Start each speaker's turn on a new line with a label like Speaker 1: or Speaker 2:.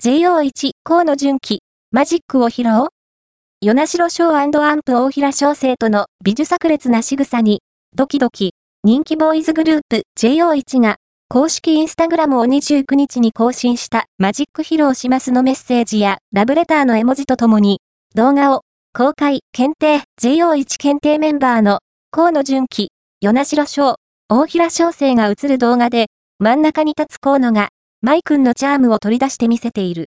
Speaker 1: JO1 河野純喜、マジックを披露。与那城翔アンプ大平翔生との美女炸裂な仕草に、ドキドキ、人気ボーイズグループ JO1 が、公式インスタグラムを29日に更新したマジック披露しますのメッセージやラブレターの絵文字とともに、動画を公開検定 JO1 検定メンバーの河野純喜、与那城翔、大平翔生が映る動画で、真ん中に立つ河野が、マイ君のチャームを取り出して見せている。